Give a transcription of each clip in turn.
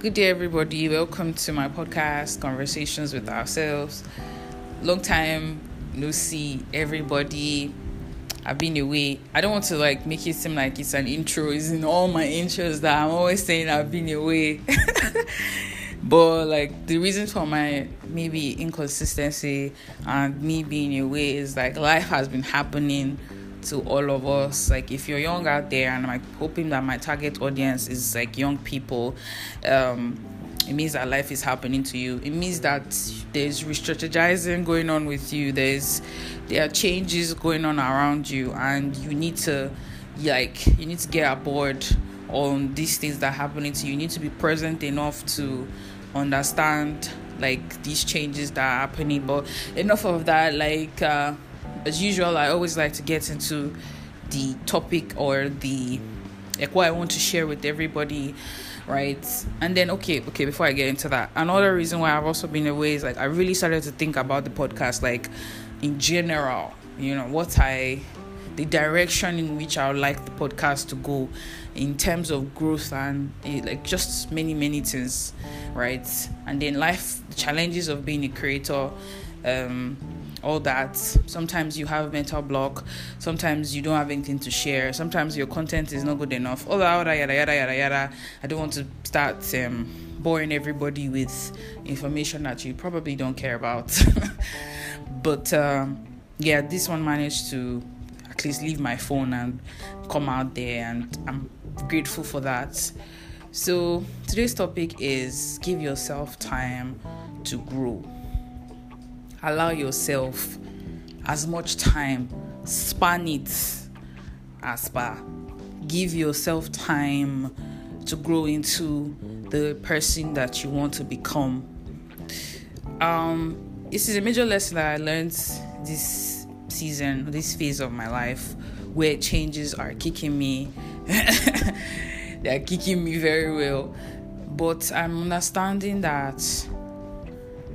Good day, everybody. Welcome to my podcast, Conversations with Ourselves. Long time no see, everybody. I've been away. I don't want to like make it seem like it's an intro. It's in all my intros that I'm always saying I've been away. but like the reason for my maybe inconsistency and me being away is like life has been happening to all of us. Like if you're young out there, and I'm hoping that my target audience is like young people. Um, it means that life is happening to you. It means that there's re-strategizing going on with you. There's there are changes going on around you, and you need to like you need to get aboard on these things that are happening to you. You need to be present enough to understand like these changes that are happening. But enough of that. Like. Uh, as usual, I always like to get into the topic or the like what I want to share with everybody, right? And then okay, okay, before I get into that, another reason why I've also been away is like I really started to think about the podcast like in general, you know, what I the direction in which I would like the podcast to go in terms of growth and eh, like just many many things, right? And then life the challenges of being a creator, um all that. Sometimes you have mental block. Sometimes you don't have anything to share. Sometimes your content is not good enough. All that, yada yada yada yada. I don't want to start um, boring everybody with information that you probably don't care about. but um, yeah, this one managed to at least leave my phone and come out there, and I'm grateful for that. So today's topic is give yourself time to grow allow yourself as much time, span it as far. Give yourself time to grow into the person that you want to become. Um, this is a major lesson that I learned this season, this phase of my life, where changes are kicking me. they are kicking me very well. But I'm understanding that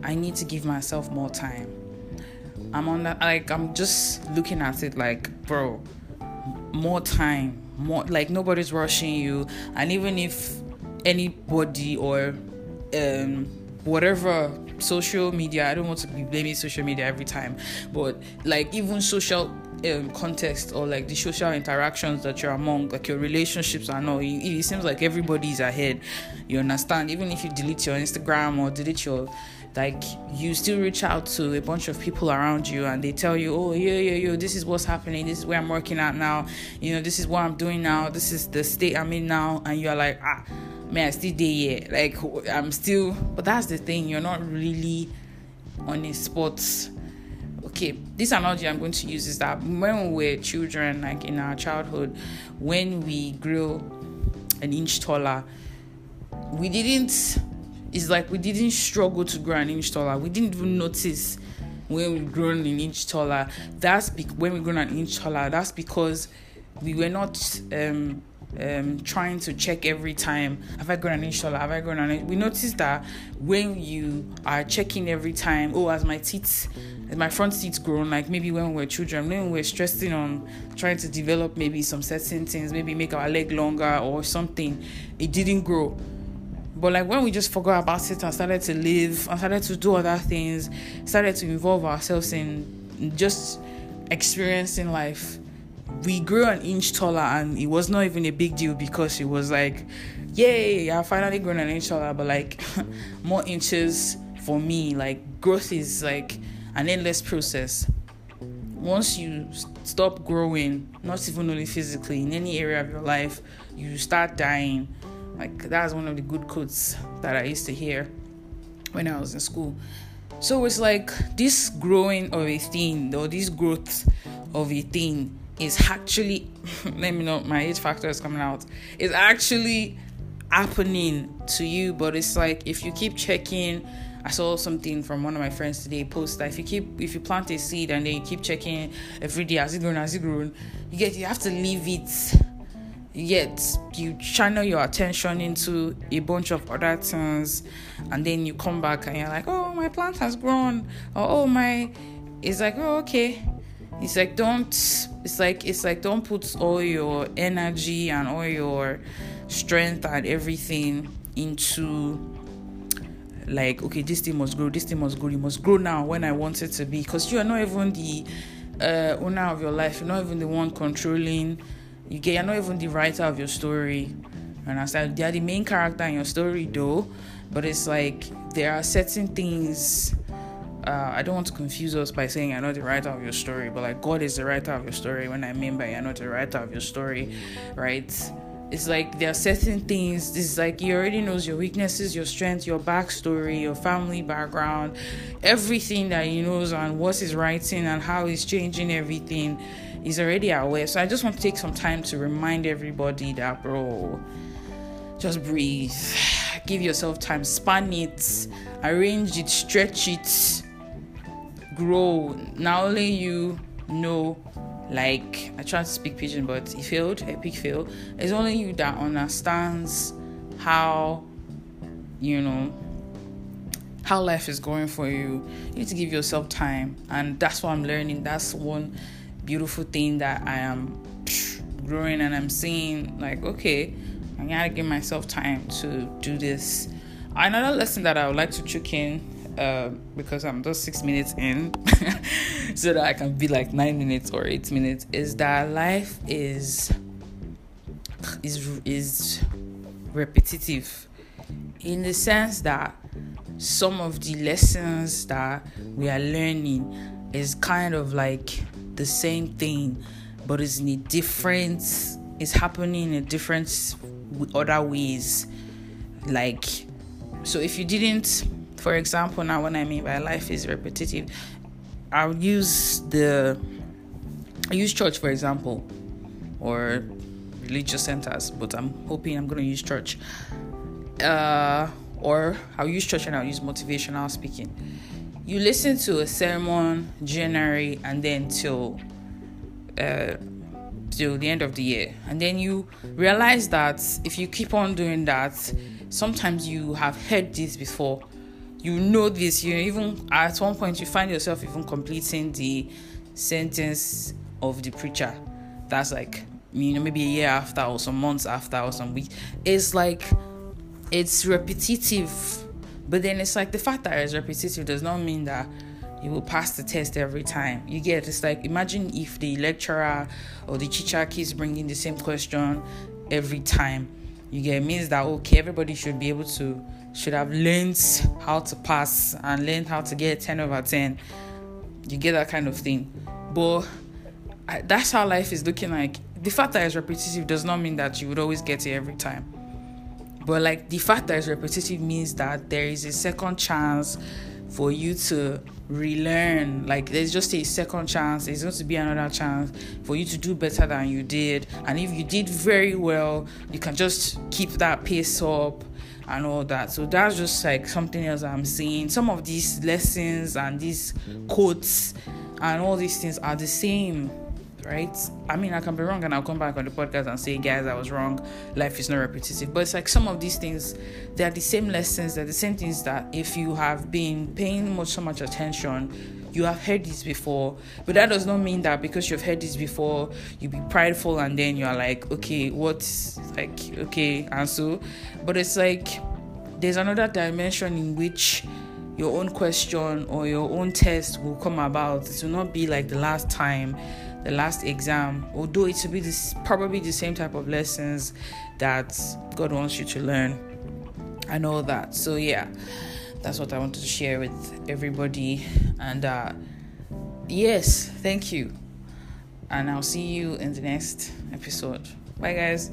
I need to give myself more time. I'm on that, like, I'm just looking at it like, bro, more time, more, like, nobody's rushing you. And even if anybody or um, whatever social media, I don't want to be blaming social media every time, but like, even social um, context or like the social interactions that you're among, like your relationships and all, it, it seems like everybody's ahead. You understand? Even if you delete your Instagram or delete your like you still reach out to a bunch of people around you and they tell you oh yeah yeah yeah this is what's happening. This is where i'm working at now. You know this is what i'm doing now. This is the state i'm in now. And you're like ah man i still there yet like i'm still but that's the thing. You're not really on a spot. Okay this analogy i'm going to use is that when we were children like in our childhood when we grew an inch taller we didn't it's like we didn't struggle to grow an inch taller. We didn't even notice when we grown an inch taller. That's be- when we grown an inch taller. That's because we were not um, um, trying to check every time. Have I grown an inch taller? Have I grown an inch? We noticed that when you are checking every time, oh, as my teeth, as my front teeth grown, like maybe when we were children, when we were stressing on trying to develop maybe some certain things, maybe make our leg longer or something, it didn't grow but like when we just forgot about it and started to live and started to do other things, started to involve ourselves in just experiencing life, we grew an inch taller and it was not even a big deal because it was like, yay, I finally grown an inch taller, but like more inches for me, like growth is like an endless process. Once you stop growing, not even only physically, in any area of your life, you start dying like that's one of the good quotes that I used to hear when I was in school. So it's like this growing of a thing or this growth of a thing is actually let me know my age factor is coming out. It's actually happening to you, but it's like if you keep checking I saw something from one of my friends today post that if you keep if you plant a seed and then you keep checking every day as it grown as it grown, you get you have to leave it yet you channel your attention into a bunch of other things and then you come back and you're like oh my plant has grown or oh my it's like oh okay. It's like don't it's like it's like don't put all your energy and all your strength and everything into like okay this thing must grow this thing must grow you must grow now when i want it to be. Because you are not even the uh, owner of your life you're not even the one controlling you get you're not even the writer of your story and I said they're the main character in your story though but it's like there are certain things uh, I don't want to confuse us by saying you're not the writer of your story, but like God is the writer of your story. When I mean by you're not the writer of your story, right? It's like there are certain things. Is like He already knows your weaknesses, your strengths, your backstory, your family background, everything that He knows and what He's writing and how He's changing everything. He's already aware. So I just want to take some time to remind everybody that, bro, just breathe. Give yourself time. Span it, arrange it, stretch it grow. Now only you know, like I tried to speak pidgin, but it failed, epic fail. It's only you that understands how, you know, how life is going for you. You need to give yourself time, and that's what I'm learning. That's one beautiful thing that I am growing, and I'm seeing like, okay, I gotta give myself time to do this. Another lesson that I would like to check in uh, because I'm just six minutes in, so that I can be like nine minutes or eight minutes, is that life is is is repetitive in the sense that some of the lessons that we are learning is kind of like the same thing but it's in a different it's happening in a different other ways like so if you didn't for example, now what I mean by life is repetitive, I'll use the I use church for example, or religious centers, but I'm hoping I'm gonna use church. Uh, or I'll use church and I'll use motivational speaking. You listen to a sermon January and then till uh, till the end of the year, and then you realize that if you keep on doing that, sometimes you have heard this before, you know this. You even at one point you find yourself even completing the sentence of the preacher. That's like you know maybe a year after or some months after or some week. it's like it's repetitive but then it's like the fact that it's repetitive does not mean that you will pass the test every time. You get it's like imagine if the lecturer or the teacher keeps bringing the same question every time. You get it? Means that okay everybody should be able to should have learned how to pass and learned how to get 10 over 10 you get that kind of thing. But I, that's how life is looking like. The fact that it's repetitive does not mean that you would always get it every time but like the fact that it's repetitive means that there is a second chance for you to relearn like there's just a second chance there's going to be another chance for you to do better than you did and if you did very well you can just keep that pace up and all that. So that's just like something else I'm seeing. Some of these lessons and these quotes and all these things are the same, right? I mean, I can be wrong and I'll come back on the podcast and say, guys, I was wrong. Life is not repetitive. But it's like some of these things, they're the same lessons, they're the same things that if you have been paying much so much attention, you have heard this before but that does not mean that because you've heard this before you be prideful and then you're like okay what's like okay and so but it's like there's another dimension in which your own question or your own test will come about it will not be like the last time the last exam although it will be this probably the same type of lessons that god wants you to learn and all that so yeah that's what I wanted to share with everybody. And uh, yes, thank you. And I'll see you in the next episode. Bye, guys.